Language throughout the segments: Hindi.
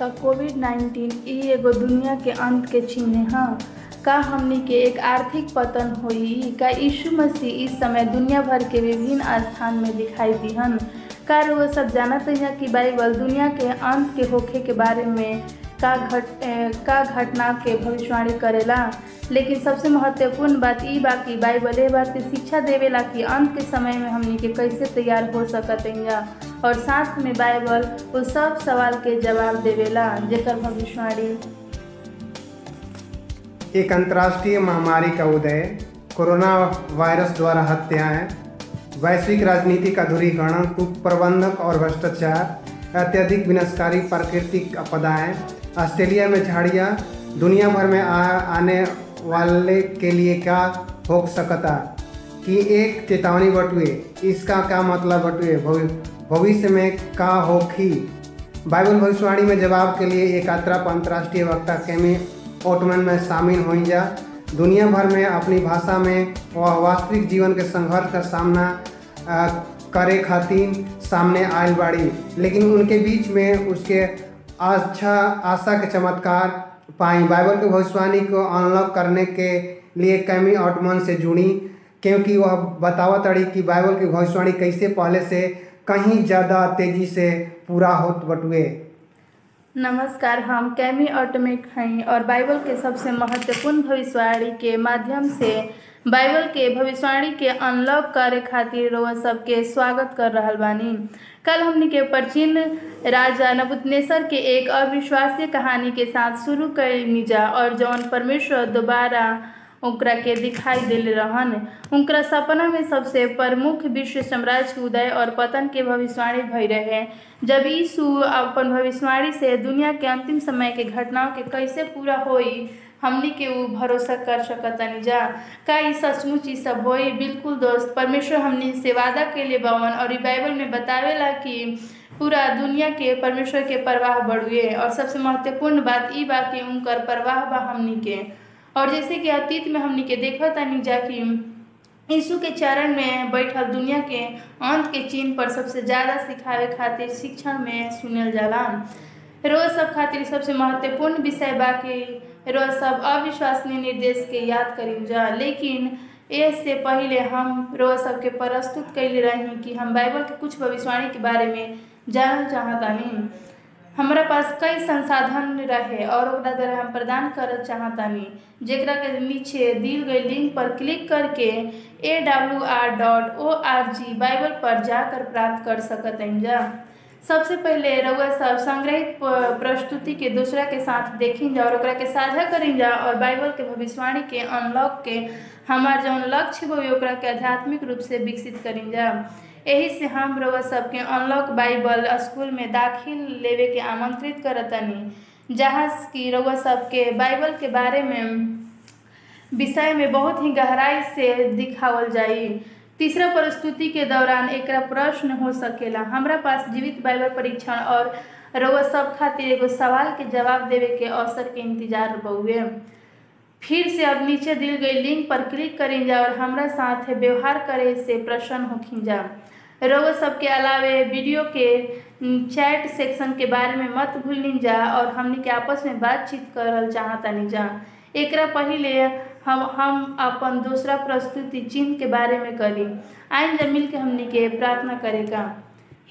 का कोविड नाइन्टीन एगो दुनिया के अंत के चिन्ह, ह। का हमनी के एक आर्थिक पतन होई, का यीशु मसीह इस समय दुनिया भर के विभिन्न स्थान में दिखाई दिहन। का वो सब जानत हैं कि बाइबल दुनिया के अंत के होखे के बारे में का घट का घटना के भविष्यवाणी करेला। लेकिन सबसे महत्वपूर्ण बात ई बा कि बाइबल ए बात के शिक्षा देवेला कि अंत के समय में हमनी के कैसे तैयार हो सकत हइजा और साथ में बाइबल उस सब सवाल के जवाब देवेला, जेकर भविष्यवाणी। एक अंतर्राष्ट्रीय महामारी का उदय, कोरोना वायरस द्वारा हत्याएँ वैश्विक राजनीति का ध्रुवीकरण कुप्रबंधक और भ्रष्टाचार, अत्यधिक विनाशकारी प्राकृतिक आपदाएँ ऑस्ट्रेलिया में झाड़ियाँ दुनिया भर में आ, आने वाले के लिए क्या हो सकता? कि एक चेतावनी बटुए इसका क्या मतलब बटुए? भविष्य में का होखी बाइबल भविष्यवाणी में जवाब के लिए एक यात्रा पर अंतर्राष्ट्रीय वक्ता केमी ओटमन में शामिल हुई जा दुनिया भर में अपनी भाषा में वह वास्तविक जीवन के संघर्ष का सामना करे खातिर सामने आयल बाड़ी। लेकिन उनके बीच में उसके अच्छा आशा के चमत्कार। पाई बाइबल के भविष्यवाणी को अनलॉक करने के लिए कैमी ऑटमन से जुड़ी, क्योंकि वह बतावत अड़ी कि बाइबल की भविष्यवाणी कैसे पहले से कहीं ज़्यादा तेज़ी से पूरा होत बटुए। नमस्कार, हम कैमी ऑटोमिक हैं और बाइबल के सबसे महत्वपूर्ण भविष्यवाणी के माध्यम से बाइबल के भविष्यवाणी के अनलॉक करे खातिर रोआ सबके स्वागत कर रहा बानी। कल हमनी के प्राचीन राजा नबुकनेसर के एक अविश्वासीय कहानी के साथ शुरू कैनी जा और जौन परमेश्वर दोबारा उनकरा के दिखाई दिल रहन। उनकरा सपना में सबसे प्रमुख विश्व साम्राज्य के उदय और पतन के भविष्यवाणी भय रहे। जब यीशु अपन भविष्यवाणी से दुनिया के अंतिम समय के घटनाओं के कैसे पूरा होई हमनी के ऊ भरोसा कर सकतनी जा। का सचमुच ई सब होई? बिल्कुल दोस्त, परमेश्वर हमनी से वादा के लिए बवन और बाइबल में बतावेला कि पूरा दुनिया के परमेश्वर के प्रवाह बढ़ुए और सबसे महत्वपूर्ण बात ई बा कि उनकर परवाह बा हमनी के। और जैसे कि अतीत में हमनी के देखा तानी जा कि यीशु के चरण में बैठल दुनिया के अंत के चिन्ह पर सबसे ज़्यादा सिखावे खातिर शिक्षण में सुनल जाला रोज सब खातिर सबसे महत्वपूर्ण विषय बा कि रोज सब अविश्वसनीय निर्देश के याद करी जा। लेकिन इससे पहले हम रोज सबके प्रस्तुत कैले रही कि हम बाइबल के कुछ भविष्यवाणी के बारे में जानल चाहतानी हमारा पास कई संसाधन रहे और द्वारा हम प्रदान कर चाहतानी जेकरा के नीचे दिल गई लिंक पर क्लिक करके A W R dot O R G Bible पर जाकर प्राप्त कर सकत जा। सबसे पहले रउआ सब संग्रहित प्रस्तुति के दूसरा के साथ देखी जा और के साझा करी जा और बाइबल के भविष्यवाणी के अनलॉक के हमार जौन लक्ष्य हो ओकरा के आध्यात्मिक रूप से विकसित करी जा। यही से हम रउआ सबके अनलॉक बाइबल स्कूल में दाखिल लेवे के आमंत्रित करतनी, जहाँ की रउआ सबके बाइबल के बारे में, विषय में बहुत ही गहराई से दिखावल जाई। तीसरा प्रस्तुति के दौरान एक प्रश्न हो सकेला, हमरा पास जीवित बाइबल परीक्षण और रउआ सब खातिर एगो सवाल के जवाब देवे के अवसर के इंतज़ार बउए। फिर से अब नीचे दिल गई लिंक पर क्लिक करी जा और हमरा साथ व्यवहार करे से प्रसन्न होखी जा। रउआ सबके अलावे वीडियो के चैट सेक्शन के बारे में मत भूलनी जा और हमनी के आपस में बातचीत करल चाहतनी जा। एक पहले हम हम अपन दूसरा प्रस्तुति चिन्ह के बारे में करी आइन जा मिल के हमने के प्रार्थना करेगा।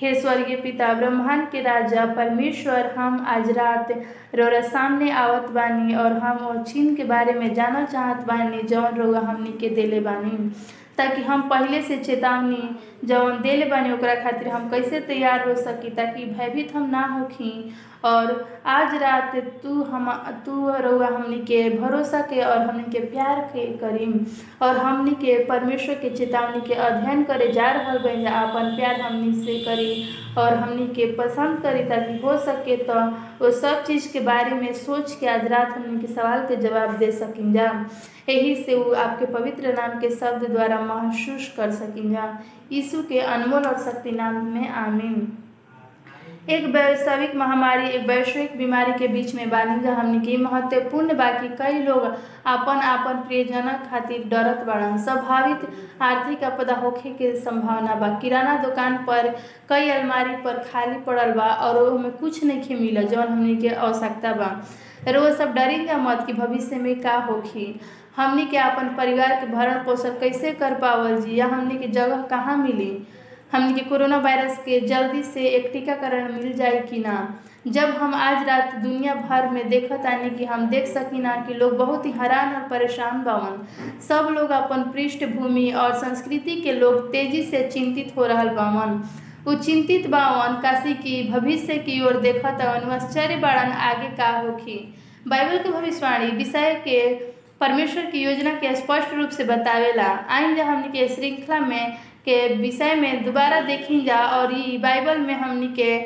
हे स्वर्गीय पिता, ब्रह्मांड के राजा, परमेश्वर, हम आज रात रोरा सामने आवत बानी और हम और चिन्ह के बारे में जानल चाहत बानी जौन रोगा हमनी के देले बानी। ताकि हम पहले से चेतावनी जौन देले बानी ओकरा खातिर हम कैसे तैयार हो सकी ताकि भयभीत हम ना होखी? और आज रात तू हम, तू रउआ हमनी के भरोसा के और हमनी के प्यार के करीम। और हमनी के परमेश्वर के चेतावनी के अध्ययन करे जा रहा बन अपन प्यार हमनी से करी और हमनी के पसंद करी ताकि हो सके तो वो सब चीज़ के बारे में सोच के आज रात हमनी के सवाल के जवाब दे सकिन जा। यही से वो आपके पवित्र नाम के शब्द द्वारा महसूस कर सकिन जा। यीशु के अनमोल और शक्ति नाम में, आमीन। एक वैश्विक महामारी, एक वैश्विक बीमारी के बीच में बानी हमनी के महत्वपूर्ण बाकी कई लोग आपन आपन प्रियजन खातिर डरत बाड़न। संभावित आर्थिक आपदा होखे के संभावना बा। किराना दुकान पर कई अलमारी पर खाली पड़ल बा और ओमे कुछ नहीं मिलल जौन हमनी के आवश्यकता बा। रोज सब डरेंगे मत कि, भविष्य में का होखी? हमनी के अपन परिवार के भरण पोषण कैसे कर पावल जी? या हमनी के जगह कहाँ मिली? हमनी के कोरोना वायरस के जल्दी से एक टीकाकरण मिल जाए कि ना? जब हम आज रात दुनिया भर में देखत आनी कि हम देख सकी ना कि लोग बहुत ही हैरान और परेशान बावन। सब लोग अपन पृष्ठभूमि और संस्कृति के लोग तेज़ी से चिंतित हो रहा बावन। उ चिंतित बावन काशी की भविष्य की ओर देखत आश्चर्य बाड़न आगे का होखी। बाइबल के भविष्यवाणी विषय के परमेश्वर की योजना के स्पष्ट रूप से बतावेला। जा हमनी के श्रृंखला में के विषय में दोबारा देखी जा और ई बाइबल में हमनी के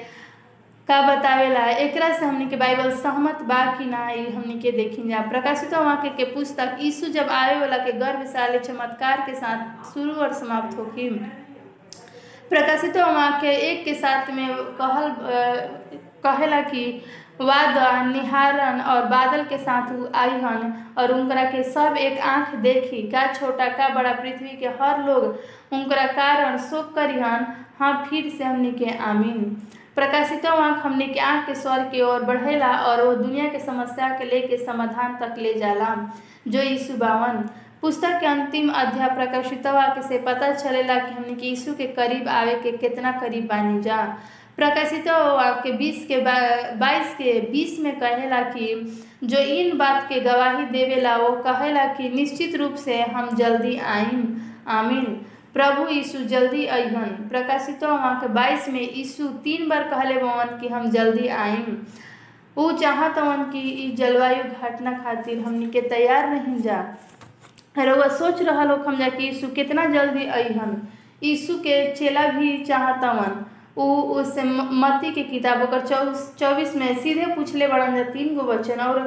का बतावेला। एक से हमनी के बाइबल सहमत बा कि ना, ई हमनी के देखी जा प्रकाशित वाक्य के पुस्तक यीशु जब आवे वाला के गर्भशाली चमत्कार के साथ शुरू और समाप्त होखी। प्रकाशित वाक्य एक के साथ में कहल कहेला कि वाद निहारन और बादल के साथ आईहन और उनकरा के सब एक आँख देखी। का छोटा का बड़ा, पृथ्वी के हर लोग उनकरा कारण शोक करिहन हाँ फिर से हमनी के आमीन। प्रकाशित आँख हमनी के आँख के स्वर की ओर बढ़ेला और वो दुनिया के समस्या के लेके समाधान तक ले जाला। जो यीशु बावन। पुस्तक के अंतिम अध्याय प्रकाशित वाक्य से पता चलेला कि हमनी के यीशु के करीब आवे के कितना करीब बानी जा। प्रकाशित वाक्य बीस के बाईस के बीस में कहेला कि, जो इन बात के गवाही देवेला वो कहेला कि निश्चित रूप से हम जल्दी आईम आमीन। प्रभु यीशु, जल्दी अहन प्रकाशित वाक्य बाईस में यीशु तीन बार कहले बवन कि हम जल्दी आईम वो चाहत हवन कि जलवायु घटना खातिर हमनी के तैयार नहीं जा। रउआ सोच रहा हम जा कि यीशु कितना जल्दी अहन यीशु के चेला भी चाहत उ उस मती के किताब ओकर चौबीस में सीधे पूछले बड़न जा तीन गो वचन और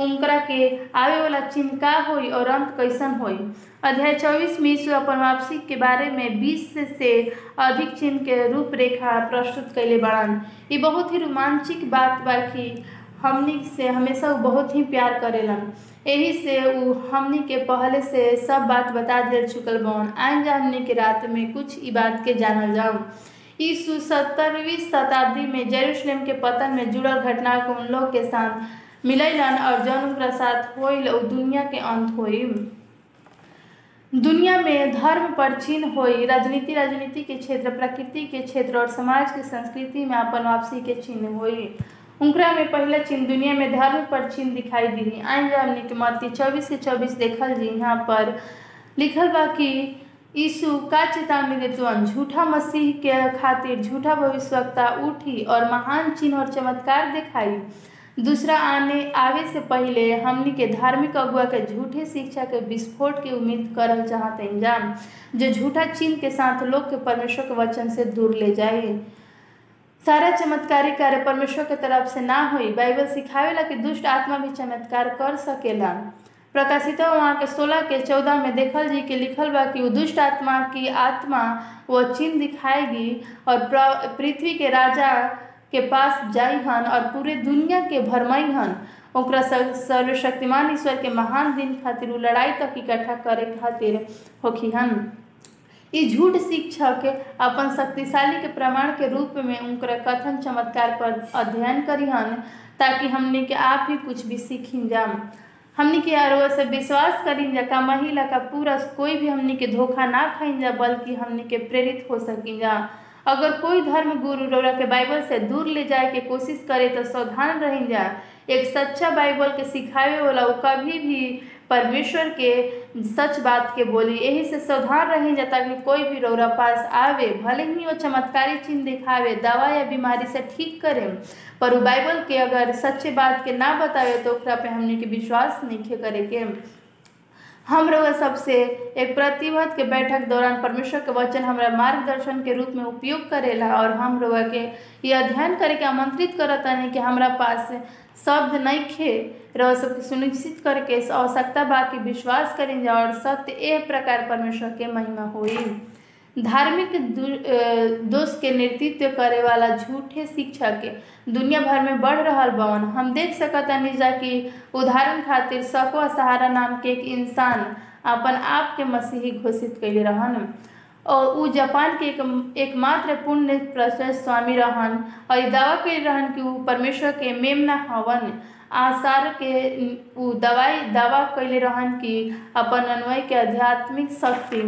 उनकरा के आवे वाला चिन्ह का होई और अंत कैसन होई। अध्याय चौबीस में यीशु अपन वापसी के बारे में बीस से अधिक चिन्ह के रूपरेखा प्रस्तुत कैले बड़न। ये बहुत ही रोमांचिक बात बा कि हमनी से हमेशा वो बहुत ही प्यार करेलन। यही से वो हमनी के पहले से सब बात बता दे चुकल बन आइन जा के रात में कुछ ई बात के जानल जाऊँ। यीशु सत्तरवीं शताब्दी में जेरूशलेम के पतन में जुड़ल घटना को उन लोग के साथ मिलैलन और जौन ओकरा साथ दुनिया के अंत होई। दुनिया में धर्म पर चिन्ह होई, राजनीति राजनीति के क्षेत्र, प्रकृति के क्षेत्र और समाज के संस्कृति में अपन वापसी के चिन्ह होई। उनकरा में पहला चिन्ह दुनिया में धर्म पर चिन्ह दिखाई दी जा हमनी के चौबीस से चौबीस देखल जी, यहाँ पर लिखल बा कि यीशु का चेतावनी देतवन झूठा मसीह के खातिर झूठा भविष्यवक्ता उठी और महान चिन्ह और चमत्कार दिखाई। दूसरा आने आवे से पहले हमनी के धार्मिक अगुआ के झूठे शिक्षा के विस्फोट की उम्मीद करल चाहते जा जो झूठा चिन्ह के साथ लोग के परमेश्वर के वचन से दूर ले जाए। सारा चमत्कारी कार्य परमेश्वर के तरफ़ से ना हुई, बाइबल सिखावेला कि दुष्ट आत्मा भी चमत्कार कर सकेला। प्रकाशित वहाँ के सोलह के चौदह में देखल जी के लिखल बा कि दुष्ट आत्मा की आत्मा वो चिन्ह दिखाएगी और पृथ्वी के राजा के पास जाई हन और पूरे दुनिया के भरमई हन। ओकरा सर्वशक्तिमान ईश्वर के महान दिन खातिर उ लड़ाई तक इकट्ठा करे खातिर होखी हन। ई झूठ शिक्षक अपन शक्तिशाली के प्रमाण के रूप में उनकर कथन चमत्कार पर अध्ययन करी हन ताकि हमने के आप ही कुछ भी सीखी जाम। हमनी के आरो से विश्वास करी जा का महिला का पूरा कोई भी हमनी के धोखा ना खाई जा, बल्कि हमनी के प्रेरित हो सकी जा। अगर कोई धर्म गुरु रौरा के बाइबल से दूर ले जाए के कोशिश करे तो सावधान रही जा। एक सच्चा बाइबल के सिखावे वाला वो कभी भी परमेश्वर के सच बात के बोली यही से सावधान रही जा ताकि कोई भी रौरा पास आवे, भले ही वो चमत्कारी चिन्ह दिखावे, दवा या बीमारी से ठीक करे। पर बाइबल के अगर सच्चे बात के ना बतावे तो ओकरा पे हमने के विश्वास नहीं करे के। हम रउआ सबसे एक प्रतिबद्ध के बैठक दौरान परमेश्वर के वचन हमारा मार्गदर्शन के रूप में उपयोग करेला और हम रउआ के ये अध्ययन करे के आमंत्रित करता नहीं कि हमारा पास शब्द नहीं खे। रउआ सबके सुनिश्चित करके आवश्यकता बा कि विश्वास करें जा और सत्य ए प्रकार परमेश्वर के महिमा हुई। धार्मिक दोष के नेतृत्व करे वाला झूठे शिक्षक के दुनिया भर में बढ़ रहा बवन हम देख सकतानी जा कि उदाहरण खातिर सको सहारा नाम के एक इंसान अपन आप के मसीही घोषित कैले रहन। और उ जापान के एक, एकमात्र पुण्य प्रशस्त स्वामी रहन और ई दावा कैले रहन कि उ परमेश्वर के मेमना हवन आसार के उ दवाई, दावा कैले रहन कि अपन अनुयायी के आध्यात्मिक शक्ति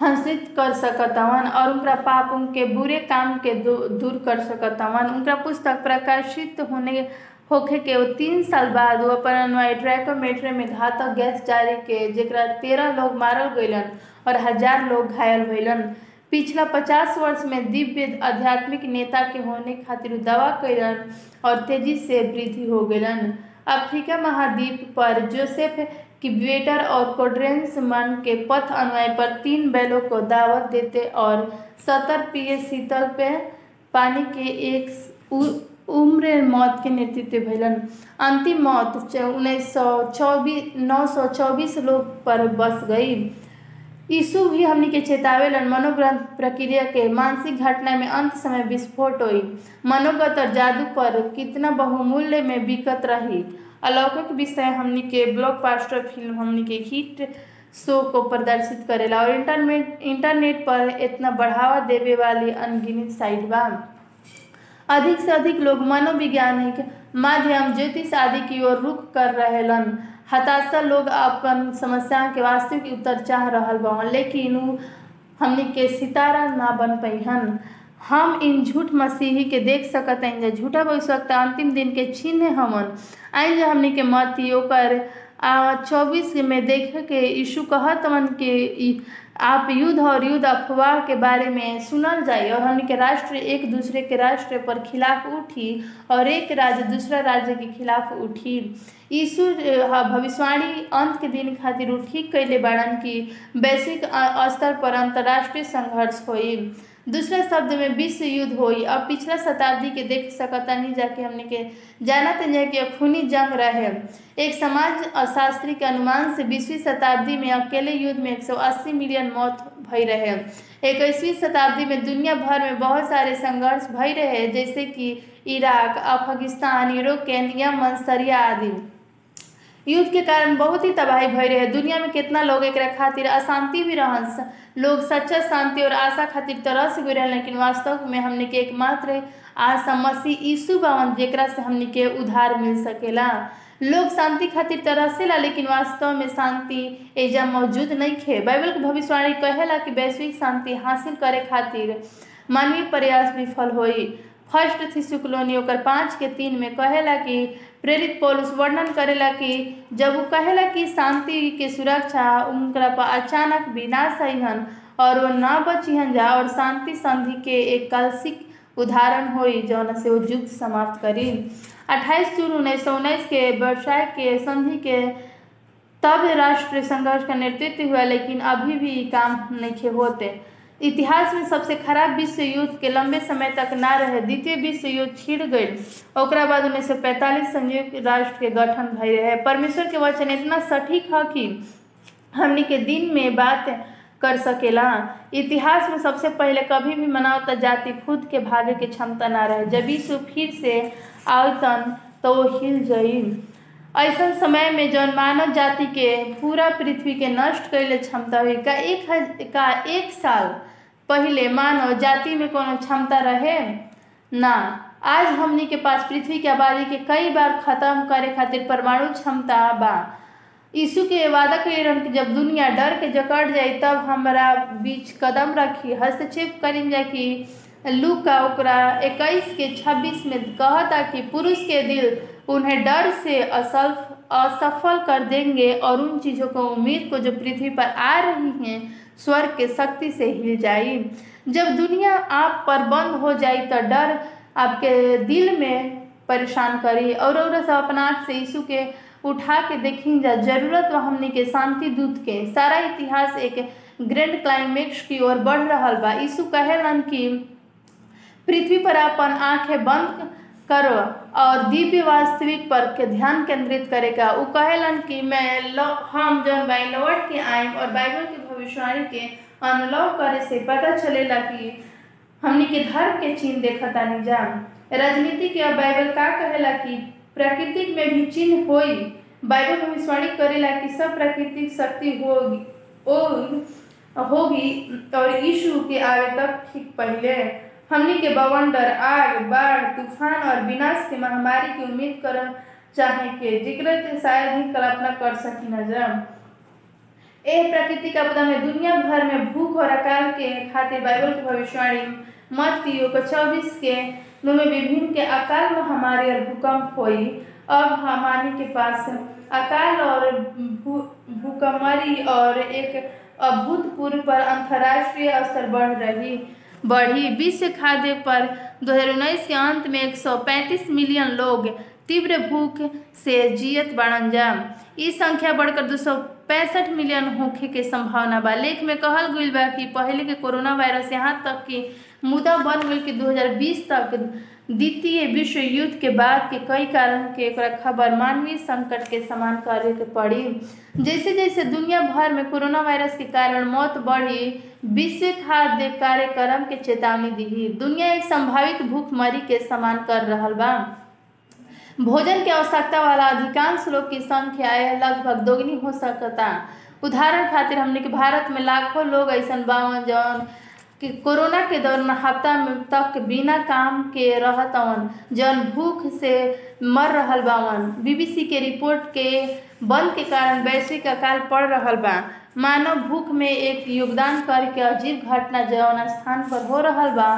हंसित कर सकतवन और उनका पाप उनके बुरे काम के दूर कर सकतवन। उनका पुस्तक प्रकाशित होने होखे के वो तीन साल बाद वो अपन ट्रैकोमेट्री में घातक गैस जारी के, जेकरा तेरह लोग मारल गईलन और हज़ार लोग घायल भइलन पिछला पचास वर्ष में दिव्य आध्यात्मिक नेता के होने खातिर दावा कैलन और तेज़ी से वृद्धि हो गलन अफ्रीका महाद्वीप पर जोसेफ किब्वेटर और कोड्रेंस मन के पथ अनुयायी पर तीन बैलों को दावत देते और सतर पिए शीतल पे पानी के एक उम्र मौत के नेतृत्व भैलन। अंतिम मौत उन्नीस सौ चौबीस, नौ सौ चौबीस लोग पर बस गई। यीशु भी हमनी के चेतावेलन मनोग्रंथ प्रक्रिया के मानसिक घटना में अंत समय विस्फोट हुई। मनोगत और जादू पर कितना बहुमूल्य में बिकत रही। अलौकिक विषय हमनी के ब्लॉकबास्टर फ़िल्म हमनी के हिट शो को प्रदर्शित करेला और इंटरनेट इंटरनेट पर इतना बढ़ावा देवे वाली अनगिनत साइट बा। अधिक से अधिक लोग मनोविज्ञानिक माध्यम ज्योतिष आदि की ओर रुख कर रहेलन। हताशा लोग अपन समस्या के वास्तविक उत्तर चाह रहा बा लेकिन हमनी के सितारा ना बन पैहन हम इन झूठ मसीही के देख सकत हैं झूठा भविष्यवक्ता अंतिम दिन के चिन्ह हमन। आई जो हमनी के मत ओकर चौबीस में देख के यीशु कहत मन के आप युद्ध और युद्ध अफवाह के बारे में सुनल जाए और हमने के राष्ट्र एक दूसरे के राष्ट्र पर खिलाफ उठी और एक राज्य दूसरा राज्य के खिलाफ उठी। यीशु भविष्यवाणी अंत के दिन खातिर उठी कैले बाड़न की वैश्विक स्तर पर अंतर्राष्ट्रीय संघर्ष होई। दूसरा शब्द में विश्व युद्ध हुई, अब पिछला शताब्दी के देख सकता नहीं जाके हमने के जानत जाए कि खूनी जंग रहे। एक समाज और शास्त्री के अनुमान से बीसवीं शताब्दी में अकेले युद्ध में 180 मिलियन मौत भई रहे। इक्कीसवीं शताब्दी में दुनिया भर में बहुत सारे संघर्ष भई रहे, जैसे कि Iraq, Afghanistan, Europe Yemen Syria आदि। युद्ध के कारण बहुत ही तबाही भय रहे। दुनिया में कितना लोग एक खातिर अशांति भी रहन लोग सच्चा शांति और आशा खातिर तरस गए रहे लेकिन वास्तव में हमने के एकमात्र आशा मसीह यीशु बावन, जेकरा से हमने के उधार मिल सकेला। लोग शांति खातिर तरसेला लेकिन वास्तव में शांति एजा मौजूद नहीं खे। बाइबल के भविष्यवाणी कहेला कि वैश्विक शांति हासिल करे खातिर मानवीय प्रयास विफल होई। फ़र्स्ट थी शुक्लोनी पाँच के तीन में कहेला कि प्रेरित पौलुस वर्णन करेला कि जब वो कहेला कि शांति के सुरक्षा उनका पर अचानक विनाश हन और वो ना बचिहन जा और शांति संधि के एक कलसिक उदाहरण हुई, जौन से वो युद्ध समाप्त करी अट्ठाईस जून उन्नीस सौ उन्नीस के व्यवसाय के संधि के तब राष्ट्रीय संघर्ष का नेतृत्व हुआ, लेकिन अभी भी काम नहीं होते। इतिहास में सबसे खराब विश्व युद्ध के लंबे समय तक ना रहे, द्वितीय विश्व युद्ध छिड़ गई। और बाद उन्नीस सौ पैंतालीस संयुक्त राष्ट्र के गठन भय रहे। परमेश्वर के वचन इतना सटीक है कि हमनी के दिन में बात कर सकेला। इतिहास में सबसे पहले कभी भी मानवता जाति खुद के भागे के क्षमता ना रहे। जब यीशु फिर से आवतन तो हिल जाई। ऐसा समय में जौन मानव जाति के पूरा पृथ्वी के नष्ट कैले क्षमता हुई, का एक का एक साल पहले मानव जाति में कोनो क्षमता रहे? ना। आज हमनी के पास पृथ्वी के आबादी के कई बार खत्म करे खातिर परमाणु क्षमता बा। यीशु के वादा करें कि जब दुनिया डर के जकड़ जाए तब हमारा बीच कदम रखी, हस्तक्षेप करें जा कि लू का ओकरा इक्कीस के छब्बीस में कहता कि पुरुष के दिल उन्हें डर से असल असफल कर देंगे और उन चीज़ों को, उम्मीद को जो पृथ्वी पर आ रही हैं, स्वर्ग के शक्ति से हिल जाए। जब दुनिया आप पर बंद हो जाए तो डर आपके दिल में परेशान करी और और सब अपना आँख से यीशु के उठा के देखी जा ज़रूरत व हमने के शांति दूत के। सारा इतिहास एक ग्रैंड क्लाइमेक्स की ओर बढ़ रहा बा। यीशु कहेलन कि पृथ्वी पर अपन आँखें बंद करो और दिव्य वास्तविक पर के ध्यान केंद्रित करेगा। उ कहेलन कि मैं लो, हम जौन बाई के आइम और बाइबल के भविष्यवाणी के अनलॉक करे से पता चलेला कि हमनी के धर्म के चिन्ह देखतानी जा राजनीति के और बाइबल का कहेला कि प्राकृतिक में भी चिन्ह होई। बाइबल भविष्यवाणी करेला कि सब प्राकृतिक शक्ति होगी और होगी और यीशु के आवे तक ठीक पहले। हमनी के बवंडर आग, बाढ़, तूफ़ान और विनाश के महामारी की उम्मीद कर चाहे के, ज़िक्र के शायद ही कल्पना कर सकी न जा ए प्राकृतिक आपदा में दुनिया भर में भूख और अकाल के खातिर बाइबल के भविष्यवाणी मत्ती को चौबीस के में विभिन्न के अकाल महामारी और भूकंप हुई। अब हमारी के पास अकाल और भूकमारी और एक अभूतपूर्व पर अंतर्राष्ट्रीय स्तर बढ़ रही। बढ़ी विश्व खाद्य पर। 2019 के अंत में 135 मिलियन लोग तीव्र भूख से जियत बाड़न जा संख्या बढ़कर दो पैंसठ मिलियन होखे के संभावना बा। लेख में कहल गई बा कि पहले के कोरोना वायरस यहाँ तक कि मुद्दा बन गई कि 2020 तक द्वितीय विश्व युद्ध के बाद के कई कारण के एक खबर मानवीय संकट के समान करे के पड़ी। जैसे जैसे दुनिया भर में कोरोना वायरस के कारण मौत बढ़ी विश्व खाद्य कार्यक्रम के चेतावनी दी। दुनिया एक संभावित भूखमरी के समान कर रहा बा। भोजन के आवश्यकता वाला अधिकांश लोग की संख्या लगभग दोगुनी हो सकता। उदाहरण खातिर हमने के भारत में लाखों लोग ऐसा बावन जौन कि कोरोना के दौरान हफ़्ता में तक बिना काम के रहतवन, जौन भूख से मर रहल बावन बीबीसी के रिपोर्ट के बंद के कारण वैश्विक अकाल पड़ रहल बा मानव भूख में एक योगदान करके अजीब घटना जौन स्थान पर हो रहल बा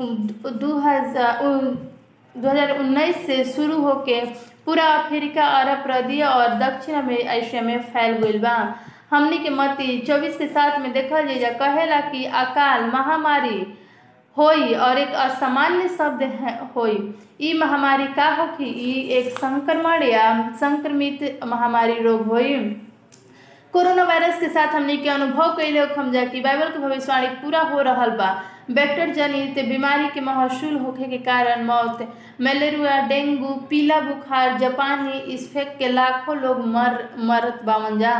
दू हज़ार उन्नीस से शुरू होके पूरा अफ्रीका, अरब प्रदेश और दक्षिण एशिया में फैल गई बा हमनी के मती चौबीस के साथ में देखल जाइए कहेला कि अकाल महामारी होई और एक असामान्य शब्द होई। ई महामारी का होखी ई एक संक्रमण या संक्रमित महामारी रोग होई। कोरोना वायरस के साथ हमने के अनुभव कैले हम जा कि बाइबल के भविष्यवाणी पूरा हो रहा बा। वेक्टर जनित बीमारी के महसूल होखे के कारण मौत, मलेरिया, डेंगू, पीला बुखार, जापानी स्फेक के लाखों लोग मर, मरत बावन जा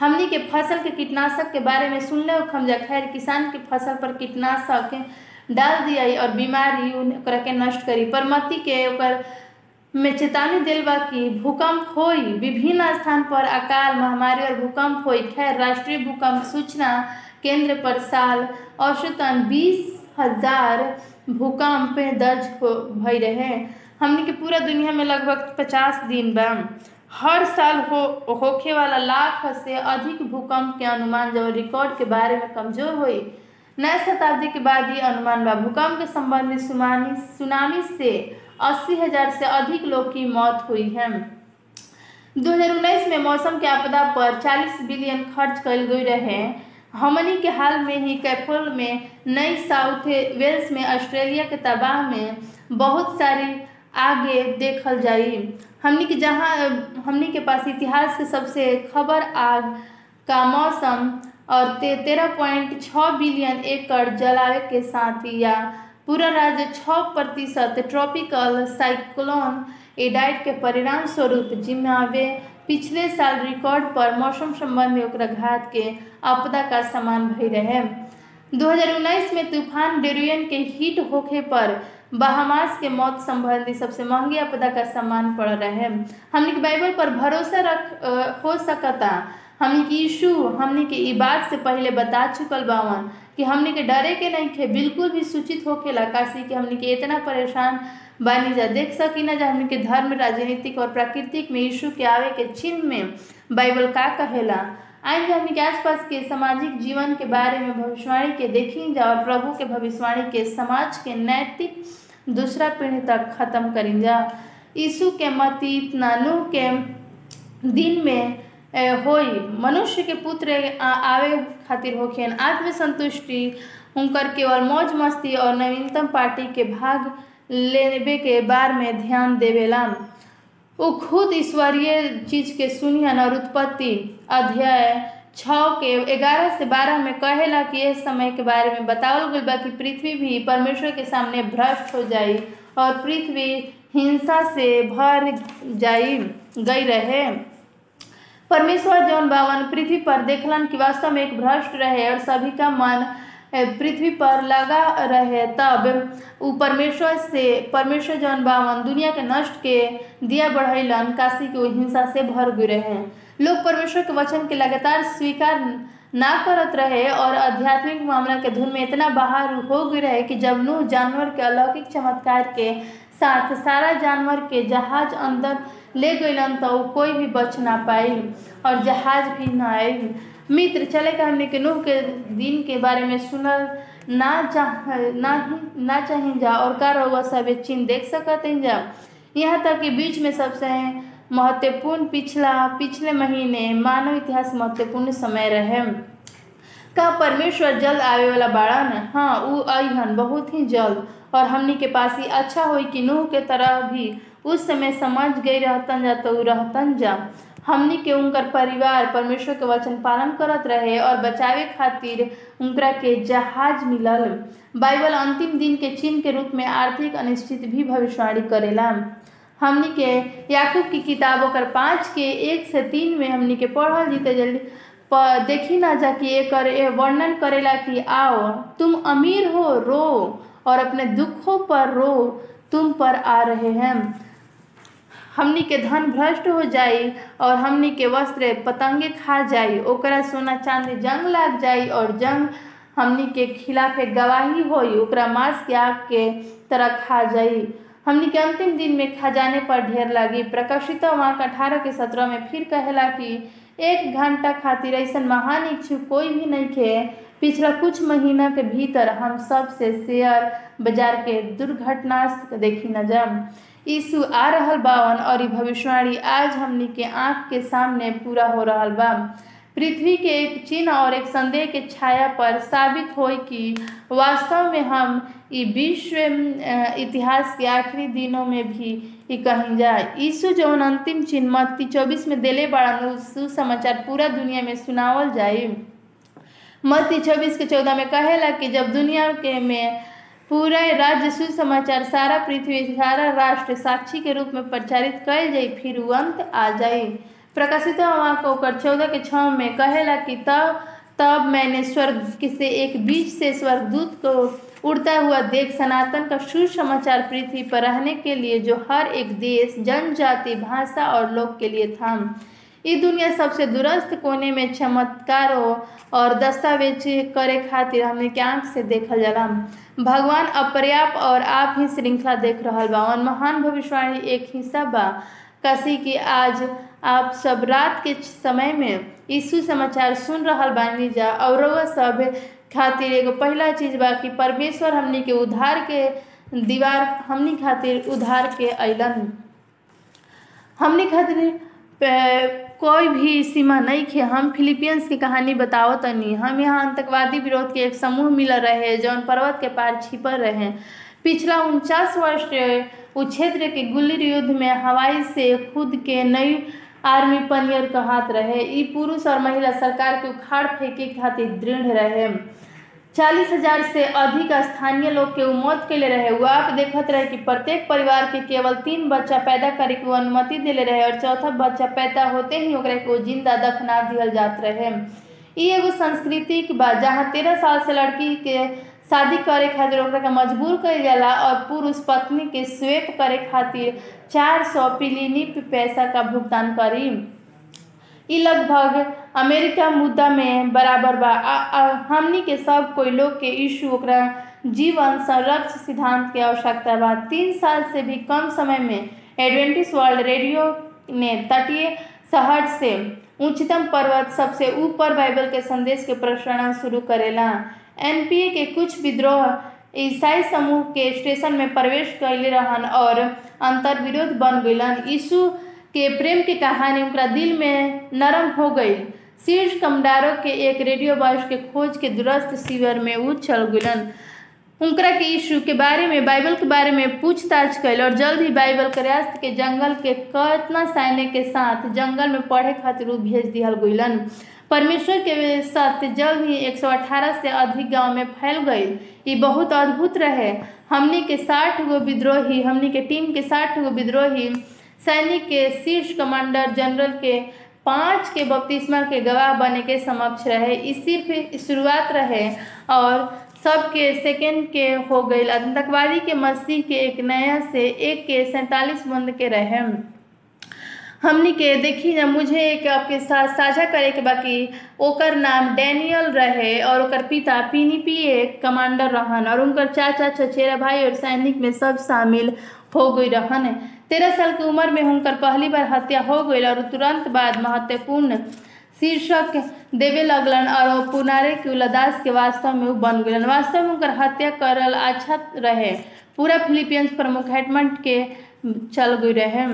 हमनी के फ़सल के कीटनाशक के बारे में सुनले हम जा खैर किसान के फ़सल पर कीटनाशक डाल दिया और बीमारी के नष्ट करी। पर मती के ओकर में चेतावनी दिल बा कि भूकंप होई, विभिन्न स्थान पर अकाल महामारी और भूकंप होई। खैर, राष्ट्रीय भूकंप सूचना केंद्र पर साल औसतन बीस हज़ार भूकंप दर्ज हो भई रहे। हमने के पूरा दुनिया में लगभग पचास दिन बा। हर साल हो, होखे वाला लाख से अधिक भूकंप के अनुमान जो रिकॉर्ड के बारे में कमज़ोर हुई, नए शताब्दी के बाद ये अनुमान बा, भूकंप के संबंधित सुनामी सुनामी से अस्सी हज़ार से अधिक लोग की मौत हुई है। 2019 में मौसम के आपदा पर 40 बिलियन खर्च कल गई रहे। हमनी के हाल में ही कैफोल में नई साउथ वेल्स में ऑस्ट्रेलिया के तबाह में बहुत सारी आगे देखल जाई। हमनी के जहाँ हमनी के पास इतिहास के सबसे खबर आग का मौसम और ते, तेरह पॉइंट छः बिलियन एकड़ जलावे के साथ या पूरा राज्य छः प्रतिशत ट्रॉपिकल साइक्लोन एडाइट के परिणाम स्वरूप जिम्मे पिछले साल रिकॉर्ड पर मौसम संबंधी ओकरा घात के आपदा का समान भई रहे। 2019 में तूफ़ान डेरियन के हिट होखे पर बहामास के मौत संबंधी सबसे महँगी आपदा का सम्मान पड़ रहे हमने के बाइबल पर भरोसा रख हो सकता हमने के यीशु, हमने के बात से पहले बता चुकल बावन कि हमने के डरे के नहीं थे, बिल्कुल भी सूचित होकेला काशी कि हमने के इतना परेशान बानी जा देख सकी ना जा हमने के धर्म, राजनीतिक और प्राकृतिक में यीशु के आवे के चिन्ह में बाइबल का कहेला। आइए हमने के आसपास के सामाजिक जीवन के बारे में भविष्यवाणी के देखी जा और प्रभु के भविष्यवाणी के समाज के नैतिक दूसरा पीढ़ी तक खत्म करी जा यीशु के मती नानू के दिन में होई, मनुष्य के पुत्र आवे खातिर होखेन। आत्मसंतुष्टि उनकर केवल मौज मस्ती और नवीनतम पार्टी के भाग लेबे के बार में ध्यान देवेला वो खुद ईश्वरीय चीज़ के सुनियन और उत्पत्ति, अध्याय छ के ग्यारह से बारह में कहेला कि इस समय के बारे में बतावल गई बा कि पृथ्वी भी परमेश्वर के सामने भ्रष्ट हो जाई और पृथ्वी हिंसा से भर जाई, गई रहे। परमेश्वर जौन बावन पृथ्वी पर देखलन कि वास्तव में एक भ्रष्ट रहे और सभी का मन पृथ्वी पर लगा रहे। तब उ परमेश्वर से, परमेश्वर जौन बावन दुनिया के नष्ट के दिया बढ़ैलन, काशी के हिंसा से भर गए रहे। लोग परमेश्वर के वचन के लगातार स्वीकार ना करत रहे और आध्यात्मिक मामला के धुन में इतना बाहर हो गए रहे कि जब नूह जानवर के अलौकिक चमत्कार के साथ सारा जानवर के जहाज़ अंदर ले गईलन तो कोई भी बच ना पाई और जहाज़ भी ना आई मित्र, चले का हमने के नूह के दिन के बारे में सुनल ना चाह ना ही ना चाहें जा और का सब चिन्ह देख सकते हैं जा। यहाँ तक कि बीच में सबसे महत्वपूर्ण पिछला, पिछले महीने मानव इतिहास महत्वपूर्ण समय रहे। का परमेश्वर जल्द आवे वाला बाड़ा न? हाँ उ अहन बहुत ही जल्द। और हमनी के पास ही अच्छा होई कि नूह के तरह भी उस समय समझ गई रहतन जा तो रहतन जा। हमनी के उनकर परिवार परमेश्वर के वचन पालन करत रहे और बचावे खातिर उनकरा के जहाज़ मिलल। बाइबल अंतिम दिन के चिन्ह के रूप में आर्थिक अनिश्चित भी भविष्यवाणी करेला। हमनी के याकूब की किताब ओकर पाँच के एक से तीन में हमनी के पढ़ल जीते जल्दी पर देखी ना जा कि एक वर्णन करेला कि आओ, तुम अमीर हो, रो, और अपने दुखों पर रो, तुम पर आ रहे हैं। हमनी के धन भ्रष्ट हो जाई और हमनी के वस्त्र पतंगे खा जाई, ओकरा सोना चांदी जंग लाग जाई और जंग हमनी के खिलाफ गवाही होई, ओकरा मांस के आग के तरह खा जाई। हमनी के अंतिम दिन में खजाने पर ढेर लगी। प्रकाशित वहाँ अठारह के सत्रह में फिर कहला कि एक घंटा खातिर ऐसा महान इच्छुक कोई भी नहीं खे पिछला कुछ महीना के भीतर हम सबसे शेयर बाज़ार के दुर्घटना देखी न जब यीशु आ रहल बावन और भविष्यवाणी आज हमनी के आँख के सामने पूरा हो रहा बा। पृथ्वी के एक चिन्ह और एक संदेह के छाया पर साबित हो कि वास्तव में हम विश्व इतिहास के आखिरी दिनों में भी ही कहीं जाए यीशु जौन अंतिम चिन्ह मत्ती चौबीस में दिले बड़ा सुसमाचार पूरा दुनिया में सुनावल जाए मत्ती चौबीस के चौदह में कहेला कि जब दुनिया के में पूरा राज्य सुसमाचार, सारा पृथ्वी, सारा राष्ट्र साक्षी के रूप में प्रचारित कल जाई फिर अंत आ जाई प्रकाशित वहाँ को चौदह के छः में कहेला कि तब तब मैंने स्वर्ग से एक बीच से स्वर्गदूत को उड़ता हुआ देख सनातन का सुसमाचार पृथ्वी पर रहने के लिए जो हर एक देश, जनजाति, भाषा और लोग के लिए था ये दुनिया सबसे दुरस्त कोने में चमत्कारों और दस्तावेज़ करे खातिर हमने के आँख से देखल जला। भगवान अपर्याप्त और आप ही श्रृंखला देख रहा बा। और महान भविष्यवाणी एक हिस्सा बा। कसी कि आज आप सब रात के समय में यीशु समाचार सुन रहा बानी जा। और सब खातिर एगो पहला चीज़ बा कि परमेश्वर हमनी के उधार के दीवार हमनी खातिर उधार के अलन हमनी खातिर कोई भी सीमा नहीं खे हम फिलीपींस की कहानी बताओ तनी हम यहाँ आतंकवादी विरोध के एक समूह मिल रहे, जौन पर्वत के पार छिपल रहे। पिछला उनचास वर्ष उस क्षेत्र के गुल्ली युद्ध में हवाई से खुद के नई आर्मी पनियर कहत रहे, ई पुरुष और महिला सरकार के उखाड़ फेंके खातिर दृढ़ रहे। चालीस हज़ार से अधिक स्थानीय लोग के मौत के लिए रहे। वो आप देखत रहे कि प्रत्येक परिवार के केवल तीन बच्चा पैदा करे के अनुमति दिले रहे और चौथा बच्चा पैदा होते ही के ज़िंदा दफना दियल जात रहे। ई एगो संस्कृति के बाद जहाँ तेरह साल से लड़की के शादी करे खातिर ओकरा के मजबूर कइल जाला और पुरुष पत्नी के स्वेप करे खातिर चार सौ पिलिनी पैसा का भुगतान करी। ई लगभग अमेरिका मुद्दा में बराबर बा। हमनी के सब कोई लोग के इशू ओकरा जीवन संरक्षण सिद्धांत के आवश्यकता बा। तीन साल से भी कम समय में एडवेंटिस वर्ल्ड रेडियो ने तटीय शहर से उच्चतम पर्वत सबसे ऊपर बाइबल के संदेश के प्रसारण शुरू करेला। एनपीए के कुछ विद्रोह ईसाई समूह के स्टेशन में प्रवेश कैले रहन और अंतर विरोध बन गईलन यीशु के प्रेम की कहानी उनका दिल में नरम हो गई शीर्ष कमदारों के एक रेडियो बॉयस के खोज के दुरस्त शिविर में उछल गलन उनकरा के यीशु के बारे में, बाइबल के बारे में पूछताछ कैल और जल्द ही बाइबल करास्त के जंगल के कतना सैन्य के साथ जंगल में पढ़े खातिर उ भेज दिहल गईलन परमेश्वर के सत्य जल्द ही 118 से अधिक गाँव में फैल गई ये बहुत अद्भुत रहे। हमनी के साठ गो विद्रोही, हमनी के टीम के साठ गो विद्रोही, सैनिक के शीर्ष कमांडर जनरल के पाँच के बपतिस्मा के गवाह बने के समक्ष रहे। ई सिर्फ़ शुरुआत रहे और सबके सेकेंड के हो गई आतंकवादी के मसीह के एक नया से एक के सैंतालीस बंद के रहे हमनी के देखी ना, मुझे एक आपके साथ साझा करे के बाकी ओकर नाम डैनियल रहे और ओकर पिता पीनीपी एक कमांडर रहन और उनकर चाचा, चचेरा भाई और सैनिक में सब शामिल हो गई रहन। तेरह साल की उम्र में उनकर पहली बार हत्या हो गई और तुरंत बाद महत्वपूर्ण शीर्षक देवे लगलन और पुनारे के के वास्तव में बन गलन। वास्तव में उनकर हत्या करल अच्छा रहे। पूरा फिलीपींस प्रमुख हेडमंड के चल गई रहे।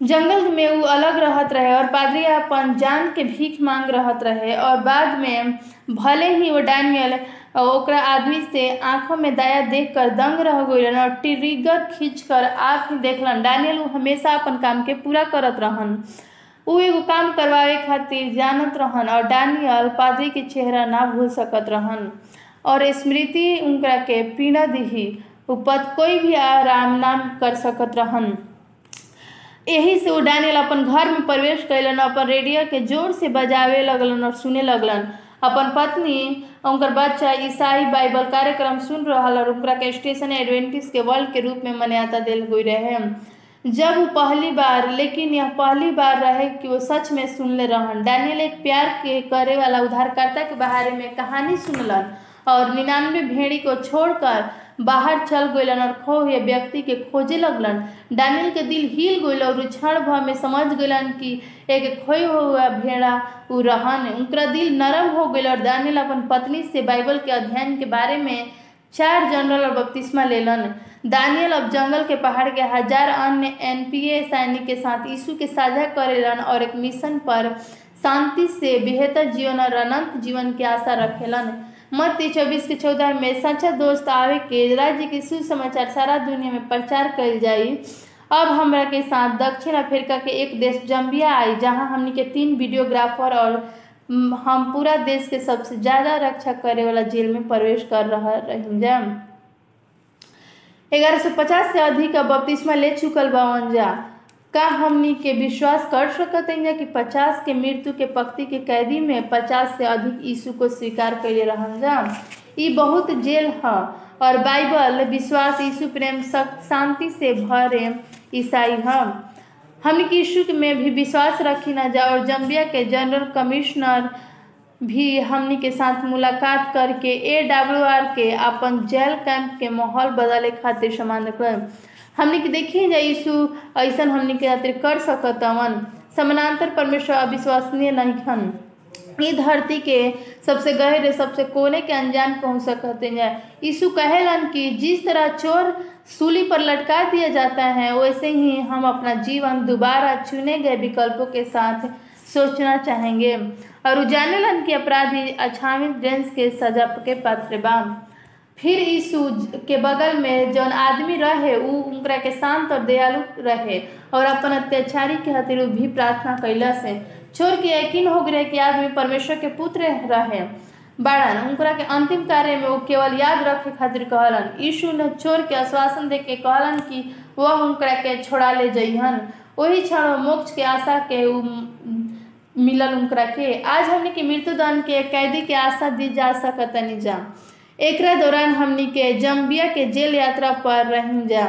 जंगल में उ अलग रहत रहे और पादरी अपन जान के भीख मांग रहत रहे और बाद में भले ही वो डैनियल ओकरा आदमी से आँखों में दया देख कर दंग रह गई और ट्रिगर खींच कर आँख देखलन। डैनियल उ हमेशा अपन काम के पूरा करत रहन। उ एगो काम करवावे खातिर जानत रहन और डैनियल पादरी के चेहरा ना भूल सकत रहन। और स्मृति उनकरा के पीड़ा दिही। उ कोई भी आराम ना कर सकत रहन। यही से वो डैनियल अपन घर में प्रवेश कैलन अपन रेडियो के ज़ोर से बजावे लगलन और सुने लगलन। अपन पत्नी, उनकर बच्चा ईसाई बाइबल कार्यक्रम सुन रहा और उनका स्टेशन एडवेंटिस के वर्ल्ड के रूप में मान्यता दिल हुई रहे। जब वो पहली बार, लेकिन यह पहली बार रहे कि वो सच में सुनले रहन। डैनियल एक प्यार के करे वाला उधारकर्ता के बारे में कहानी सुनलन और निन्यानवे भेड़ी को छोड़कर बाहर चल गइलन और खो हुए व्यक्ति के खोजे लगलन। डैनियल के दिल हिल गइल और क्षण भर में समझ गइलन कि एक खोए हुआ भेड़ा उ रहन उनका दिल नरम हो गइल और डैनियल अपन पत्नी से बाइबल के अध्ययन के बारे में चार जनरल और बपतिस्मा लेलन। दानियल अब जंगल के पहाड़ के हज़ार अन्य एनपीए सैनिक के साथ यीशु के साझा करेलन और एक मिशन पर शांति से बेहतर जीवन और अनंत जीवन की आशा रखेलन। मत्ती चौबीस के चौदह में सच्चा दोस्त आवे के राज्य के सुसमाचार सारा दुनिया में प्रचार कल जाई। अब हमरा के साथ दक्षिण अफ्रीका के एक देश जम्बिया आई, जहाँ हमनी के तीन वीडियोग्राफर और हम पूरा देश के सबसे ज़्यादा रक्षा करे वाला जेल में प्रवेश कर रहा रही ग्यारह सौ पचास से अधिक बपतिस्मा ले चुकल बावन जा। का हमनी के विश्वास कर सकत हैं कि पचास के मृत्यु के पक्ति के कैदी में पचास से अधिक यीशु को स्वीकार कैले रहन जा बहुत जेल है, और बाइबल विश्वास यीशु प्रेम शांति से भरे ईसाई है। हमने के यीशु में भी विश्वास रखी ना जा, और जम्बिया के जनरल कमिश्नर भी हमनी के साथ मुलाकात करके ए डब्ल्यू आर के अपन जेल कैंप के माहौल बदले खातिर सामान रखल हमने के देखिए जा यीशु ऐसा हमने के खातिर कर सकत हवन समानांतर परमेश्वर अविश्वसनीय नहीं हन। ई धरती के सबसे गहरे, सबसे कोने के अनजान पहुँच सकते हैं। यीशु कहेलन कि जिस तरह चोर सूली पर लटका दिया जाता है, वैसे ही हम अपना जीवन दोबारा चुने गए विकल्पों के साथ सोचना चाहेंगे। और उजानेलन के अपराधी अछावित डेंस के सजा के पात्र बा। फिर यीशु के बगल में जौन आदमी रहे उनकरा के शांत और दयालु रहे और अपन अत्याचारी के खातिर भी प्रार्थना कैला से। छोड़ के यकीन हो गए कि आदमी परमेश्वर के पुत्र रहे। बाड़न, उनकरा के अंतिम कार्य में वो केवल याद रखे खातिर कहलन। यीशु ने छोड़ के आश्वासन दे के कहलन कि वह उनकरा के छोड़ा ले जइहन। वही क्षण मोक्ष के आशा के मिलल उनकरा के। आज हमने के मृत्युदंड के कैदी के आशा दी जा सकतनी जा। एक दौरान हमनी के जम्बिया के जेल यात्रा पर रही जा।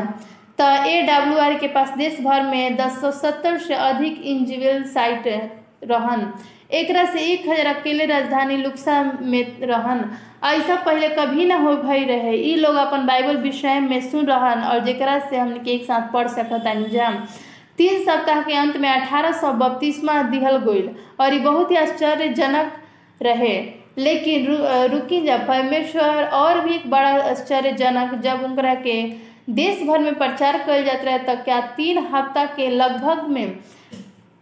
तो ए डब्ल्यू आर के पास देश भर में दस सौ सत्तर से अधिक इंजिविल साइट रहन। एक से एक हज़ार अकेले राजधानी लुक्सा में रहन। ऐसा पहले कभी ना हो भई रहे। ई लोग अपन बाइबल विषय में सुन रहन और जेकरा से हमने के एक साथ पढ़ सकतानी जा। तीन सप्ताह के अंत में अठारह सौ बत्तीसवा दिहल गईल और ये बहुत ही आश्चर्यजनक रहे। लेकिन रु, रुकी जा परमेश्वर और भी एक बड़ा आश्चर्यजनक जब उनकरा के देश भर में प्रचार कल जाता रहे तब क्या तीन हफ़्ता के लगभग में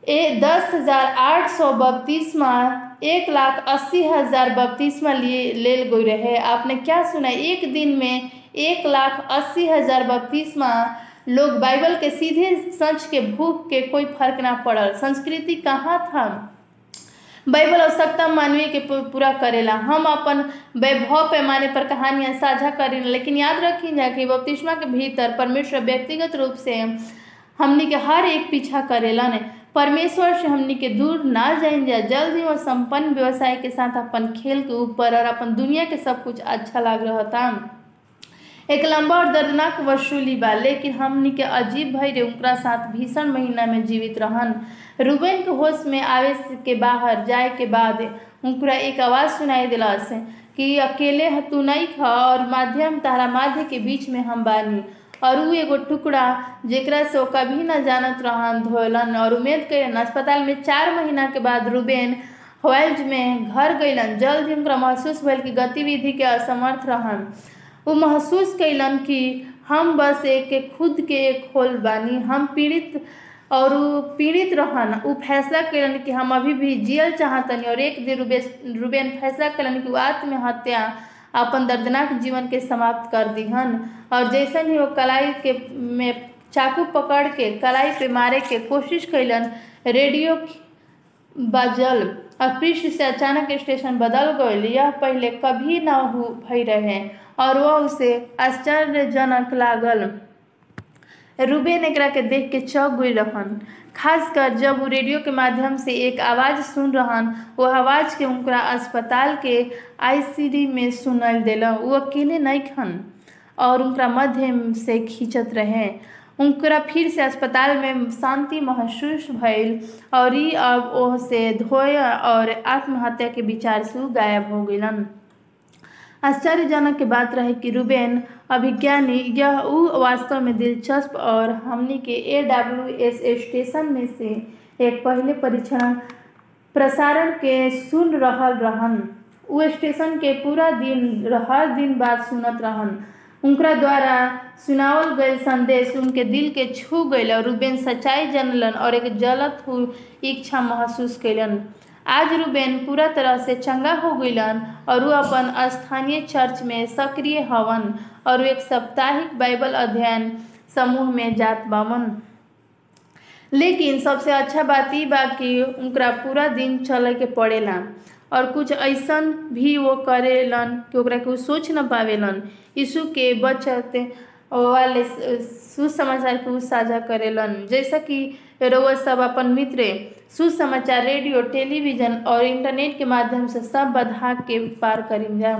ए दस हज़ार आठ सौ बत्तीसवा एक लाख अस्सी हज़ार बत्तीसवा लिए लेल गई रहे। आपने क्या सुना? एक दिन में एक लाख अस्सी हज़ार बत्तीसवा लोग बाइबल के सीधे सच के भूख के कोई फ़र्क ना पड़ल। संस्कृति कहाँ था? बाइबल आवश्यकता मानवीय के पूरा करेला। हम अपन वैभव पैमाने पर कहानियाँ साझा करें लेकिन याद रखी जा कि बपतिस्मा के भीतर परमेश्वर व्यक्तिगत रूप से हमनी के हर एक पीछा करेला ने। परमेश्वर से हमनी के दूर ना जाइन जा जल्द वो संपन्न व्यवसाय के साथ अपन खेल के ऊपर और अपन दुनिया के सब कुछ अच्छा लग रहा था एक लंबा और दर्दनाक वसूली बा, लेकिन हमनी के अजीब भय रे उनका साथ भीषण महीना में जीवित रहन। रूबेन के होश में आवे के बाहर जाए के बाद उनका एक आवाज़ सुनाई दिलस कि, अकेले तू नहीं खा, और माध्यम तारा माध्य के बीच में हम बानी। और उ एगो टुकड़ा जेकरा से वो कभी न जानत रहन, धोलन, और उम्मीद करेन अस्पताल में चार महीना के बाद रूबेन हॉल्ज में घर गईलन जल्द ही उनका महसूस भल कि गतिविधि के असमर्थ रहन। वो महसूस कैलन कि हम बस एक खुद के एक खोल बानी। हम पीड़ित और उ पीड़ित रहन। उ फैसला कैलन कि हम अभी भी जियल चाहतनी और एक दिन रूबे रूबेन फैसला कैलन कि आत्महत्या अपन दर्दनाक जीवन के समाप्त कर दीहन। और जैसन ही वो कलाई के में चाकू पकड़ के, कलाई पे मारे के कोशिश कैलन रेडियो बजल और पृष्ठ से अचानक स्टेशन बदल गई यह पहले कभी न हो भई रहे। और वह उसे आश्चर्यजनक लागल। रूबेन एकरा के देख के चौक गई रहन। खासकर जब वो रेडियो के माध्यम से एक आवाज़ सुन रहन वो आवाज़ के उनका अस्पताल के आईसीडी में सुनल दिल। वो अकेले नहीं खन और उनका मध्य से खींचत रहे। उनकरा फिर से अस्पताल में शांति महसूस भइल और ई अब ओह से धोए और आत्महत्या के विचार से गायब हो गईलन आश्चर्यजनक के बात रहे कि रूबेन अभिज्ञानी, यह वास्तव में दिलचस्प और हमनी के ए डब्ल्यू एस स्टेशन में से एक पहले परीक्षण प्रसारण के सुन रहल रहन। उ स्टेशन के पूरा दिन हर दिन बात सुनत रहन। उनकरा द्वारा सुनावल गए संदेश उनके दिल के छू गए और रूबेन सच्चाई जनलन और एक जलत हुई इच्छा महसूस कैलन आज रूबेन पूरा तरह से चंगा हो गईलन और वो अपन स्थानीय चर्च में सक्रिय हवन और एक साप्ताहिक बाइबल अध्ययन समूह में जात बावन। लेकिन सबसे अच्छा बात ई बा कि उनका पूरा दिन चले के पड़ेला और कुछ ऐसन भी वो करेलन कि के सोच न पावेलन। यीशु के बचत वाले सुसमाचार के साझा करेलन। जैसा कि रउआ सब अपन मित्र, सुसमाचार रेडियो, टेलीविज़न और इंटरनेट के माध्यम से सब बधा के पार करीम जा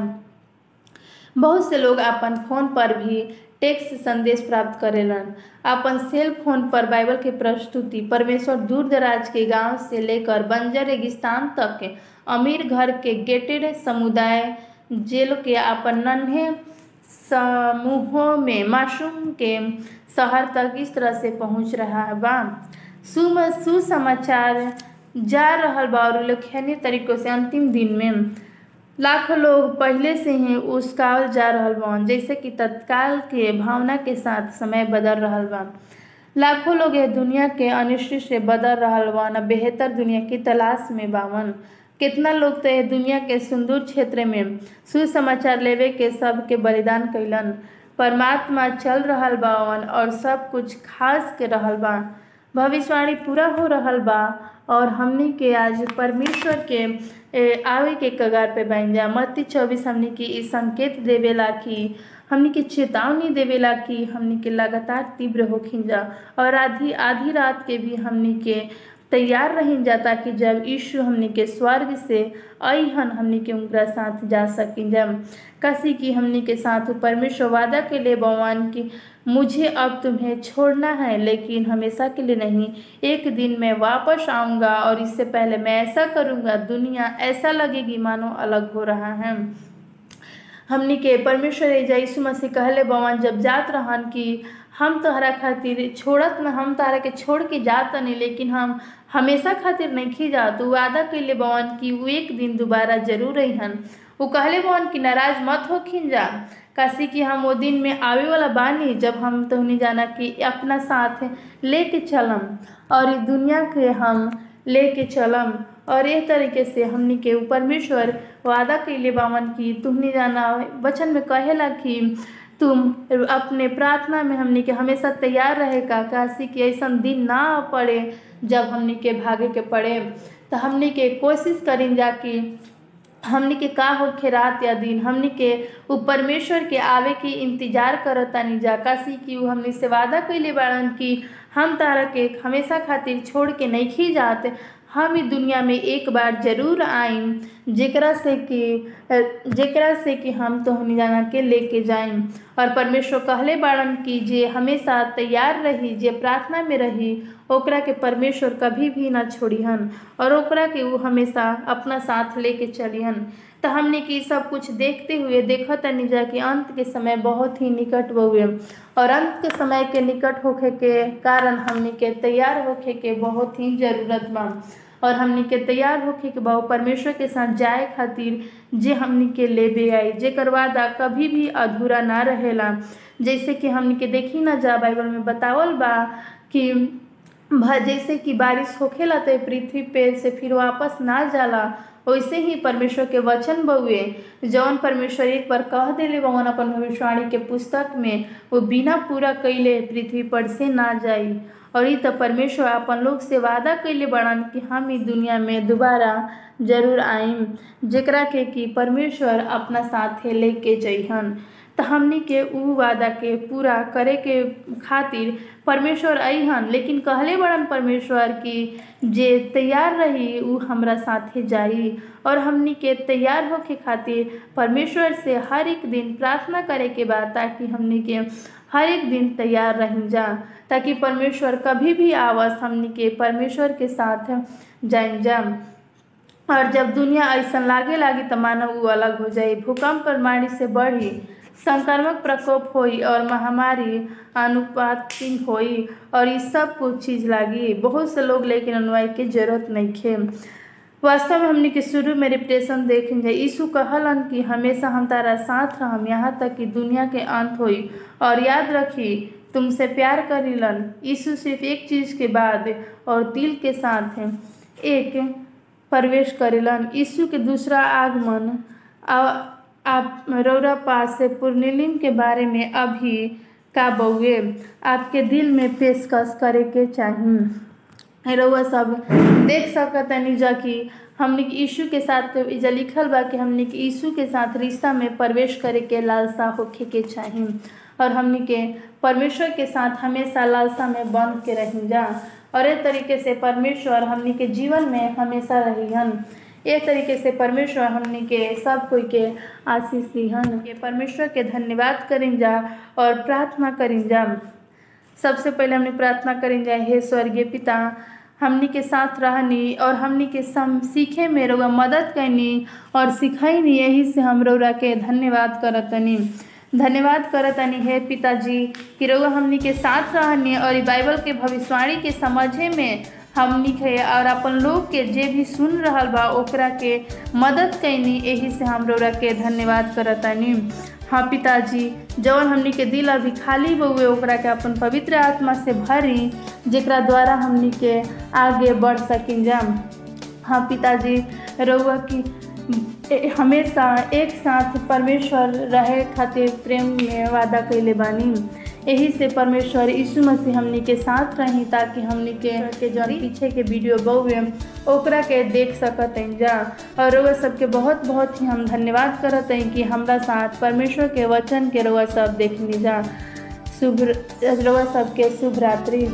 बहुत से लोग अपन फ़ोन पर भी टेक्स्ट संदेश प्राप्त करेलन। अपन सेल फ़ोन पर बाइबल के प्रस्तुति, परमेश्वर दूर दराज के गाँव से लेकर बंजर रेगिस्तान तक अमीर घर के गेटेड समुदाय, जेल के अपन नन्हे समूहों में मासूम के शहर तक इस तरह से पहुँच रहा है बा। सुम सुसमाचार जा रहल बा और उल्लेखनीय तरीकों से अंतिम दिन में। लाखों लोग पहले से ही उसकावल जा रहल बन, जैसे कि तत्काल के भावना के साथ समय बदल रहल बा। लाखों लोग ये दुनिया के अनिश्चित से बदल रहल बन बेहतर दुनिया की तलाश में बावन। कितना लोग तो ये दुनिया के सुंदर क्षेत्र में सुसमाचार लेवे के सब के बलिदान कैलन परमात्मा चल रहल बावन और सब कुछ खास के रहल बा। भविष्यवाणी पूरा हो रहल बा और हमनी के आज परमेश्वर के आवे के कगार पे बन जा। मत्ती चौबीस हमनी के इस संकेत देवेला कि हमनी के चेतावनी देवेला कि हमनी के लगातार तीव्र होखिन जा। और आधी आधी रात के भी हमनी के तैयार रही जा ताकि जब यीशु हमनी के स्वर्ग से अहन हमनी के उनका साथ जा सकें जब कसी की हमनी के साथ परमेश्वर वादा के लिए भगवान की मुझे अब तुम्हें छोड़ना है, लेकिन हमेशा के लिए नहीं। एक दिन मैं वापस आऊँगा और इससे पहले मैं ऐसा करूँगा, दुनिया ऐसा लगेगी मानो अलग हो रहा है। हमनी के परमेश्वर एजा मसीह कहले बवन जब जात रहन कि, हम तोहरा खातिर छोड़त न, हम तोहरा के छोड़ के जात नहीं लेकिन हम हमेशा खातिर नहीं खी जात। वादा कैले बवन कि वो एक दिन दोबारा ज़रूर अहन वो कहले बवन कि नाराज़ मत हो खिन जा काशी कि हम वो दिन में आवे वाला बानी जब हम तोहनी जाना कि अपना साथ लेके चलम। और दुनिया के हम लेके चलम। और एक तरीके से हमनी के परमेश्वर वादा कैले बावन कि तुहनी जाना। वचन में कहेला कि तुम अपने प्रार्थना में हमनी के हमेशा तैयार रहे का काशी कि ऐसा दिन ना पड़े जब हमनी के भागे के पड़े। तो हमनी के कोशिश करें जा कि हमनी के का होखे रात या दिन? हमने के उ परमेश्वर के आवे के इंतज़ार करतानी जा। काशी कि उ हमने से वादा कैले बाड़न कि हम तारा के हमेशा खातिर छोड़ के नहीं खी जात। हम ई दुनिया में एक बार ज़रूर आइम जेकरा से कि जेकरा से कि हम तो हम जाना के लेके जाइम और परमेश्वर कहले बाड़न कि जे हमेशा तैयार रही, जे प्रार्थना में रही, ओकरा के परमेश्वर कभी भी ना छोड़िहन। और ओकरा के वो हमेशा अपना साथ लेके चलिहन। तो हमने कि सब कुछ देखते हुए देखा जा कि अंत के समय बहुत ही निकट हुए। और अंत के समय के निकट होखे के कारण हमने के तैयार होखे के बहुत ही ज़रूरत बा। और हमनी के तैयार होखे के बा परमेश्वर के साथ जाए खातिर जे हमनी के लेबे आई। जेकर वादा कभी भी अधूरा ना रहेला। जैसे कि हमनी के देखी ना जा बाइबल में बतावल बा कि जैसे कि बारिश होखेला तो पृथ्वी पे से फिर वापस ना जाला। वैसे ही परमेश्वर के वचन बउए। जौन परमेश्वर एक बार कह दिले बवन अपन भविष्यवाणी के पुस्तक में, वो बिना पूरा कैले पृथ्वी पर से ना जाए और तो परमेश्वर अपन लोग से वादा कैले बड़न कि हम इस दुनिया में दोबारा ज़रूर आइम जरा के कि परमेश्वर अपना साथ लेके जइहन। तो हमनी के उ वादा के पूरा करे के खातिर परमेश्वर अहन लेकिन कहले बड़न परमेश्वर कि जे तैयार रही उ हमरा साथे जाई और हमनी के तैयार होके खातिर परमेश्वर से हर एक दिन प्रार्थना करे के बाद ताकि हमनी के हर एक दिन तैयार रह जा, ताकि परमेश्वर कभी भी आवस हमनी के परमेश्वर के साथ जाइन जा। और जब दुनिया ऐसा लागे लागी तो मानव उ अलग हो जाए भूकंप प्रमाणी से बढ़ी संक्रामक प्रकोप होई और महामारी अनुपातिक होई और ये सब कुछ चीज़ लागी। बहुत से लोग लेकिन अनुवाई के ज़रूरत नहीं खे। वास्तव में हमने के शुरू में रिप्रेशन देखें यीशु कहलन कि हमेशा हम तारा साथ रहम यहाँ तक कि दुनिया के अंत होई और याद रखी, तुमसे प्यार करीलन। यीशु सिर्फ़ एक चीज़ के बाद और दिल के साथ एक प्रवेश करेलन। यीशु के दूसरा आगमन आप रौरा पास से पूर्णिलिम के बारे में अभी का बउए आपके दिल में पेशकश करे के चाहिए रउआ सब देख सकतनी जा कि हमने यीशु के साथ लिखल बा कि हमने यीशु के साथ रिश्ता में प्रवेश करे के लालसा होखे के चाहिए और हमने के परमेश्वर के साथ हमेशा लालसा में बंद के रही जा और तरीके से परमेश्वर हमने के जीवन में हमेशा रहीहन। एक तरीके से परमेश्वर हमने के सब कोई के आशीष दीहन, के परमेश्वर के धन्यवाद करें जा और प्रार्थना करें जा। सबसे पहले हमने प्रार्थना करें जा, हे स्वर्गीय पिता, हमनी के साथ रहनी और हमनी के सम सीखे में रउआ मदद करनी और सिखैनी यही से हम रउरा के धन्यवाद करतनी। धन्यवाद करतनी हे पिताजी कि रउआ हमनी के साथ रहनी और बाइबल के भविष्यवाणी के समझे में हमनी के और अपन लोग के जे भी सुन रहा बा, ओकरा के मदद कैनी यही से हम रउरा के धन्यवाद करतनी। हाँ पिताजी जौन हमनी के दिल अभी खाली बउए ओकरा के अपन पवित्र आत्मा से भरी, जेकरा द्वारा हमनी के आगे बढ़ सकिन जा हाँ पिताजी, रउआ की हमेशा एक साथ परमेश्वर रहे खातिर प्रेम में वादा कैले बानी। यही से परमेश्वर यीशु मसीह हमने के साथ रही ताकि हमने के के जन पीछे के वीडियो बउए ओकरा के देख सकत जा। और रउआ सबके बहुत बहुत ही हम धन्यवाद करते हैं कि हमारे साथ परमेश्वर के वचन के रउआ सब देखनी जा। शुभ रउआ सबके शुभ रात्रि।